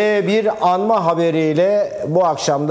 Bir anma haberiyle bu akşamda